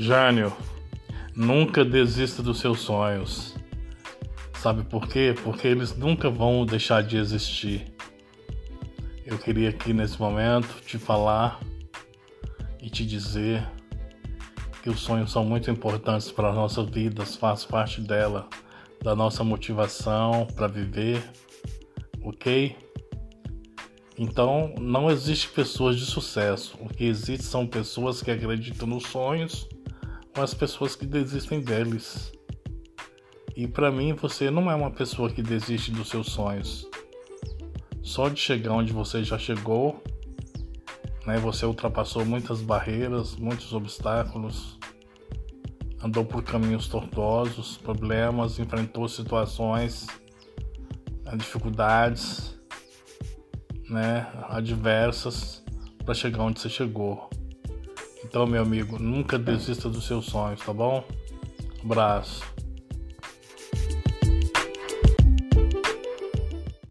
Jânio, nunca desista dos seus sonhos. Sabe por quê? Porque eles nunca vão deixar de existir. Eu queria aqui nesse momento te falar e te dizer que os sonhos são muito importantes para as nossas vidas, faz parte dela, da nossa motivação para viver, ok? Então, não existe pessoas de sucesso. O que existe são pessoas que acreditam nos sonhos com as pessoas que desistem deles. E para mim, você não é uma pessoa que desiste dos seus sonhos. Só de chegar onde você já chegou, né? Você ultrapassou muitas barreiras, muitos obstáculos, andou por caminhos tortuosos, problemas, enfrentou situações, né, dificuldades, né, adversas para chegar onde você chegou. Então, meu amigo, nunca desista dos seus sonhos, tá bom? Abraço.